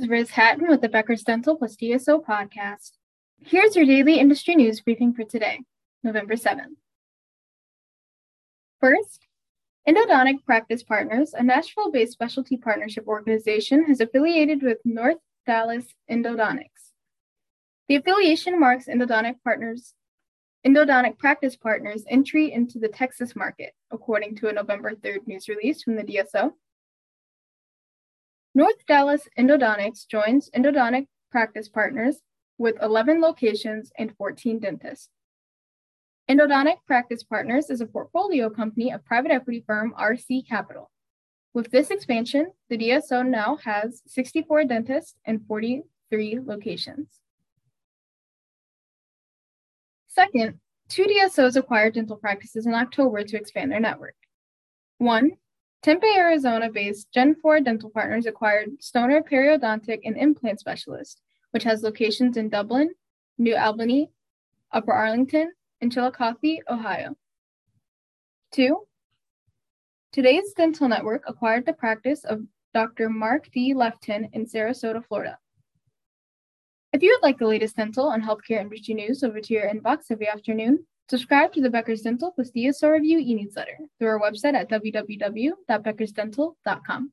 is Riz Hatton with the Becker's Dental plus DSO podcast. Here's your daily industry news briefing for today, November 7th. First, Endodontic Practice Partners, a Nashville based specialty partnership organization, has affiliated with North Dallas Endodontics. The affiliation marks Endodontic Partners Endodontic Practice Partners' entry into the Texas market, according to a November 3rd news release from the DSO. North Dallas Endodontics joins Endodontic Practice Partners with 11 locations and 14 dentists. Endodontic Practice Partners is a portfolio company of private equity firm RC Capital. With this expansion, the DSO now has 64 dentists and 43 locations. Second, two DSOs acquired dental practices in October to expand their network. One, Tempe, Arizona based Gen 4 Dental Partners acquired Stoner Periodontic and Implant Specialist, which has locations in Dublin, New Albany, Upper Arlington, and Chillicothe, Ohio. Two, Today's Dental Network acquired the practice of Dr. Mark D. Lefton in Sarasota, Florida. If you would like the latest dental and healthcare industry news over to your inbox every afternoon, subscribe to the Becker's Dental DSO Review e-newsletter through our website at www.beckersdental.com.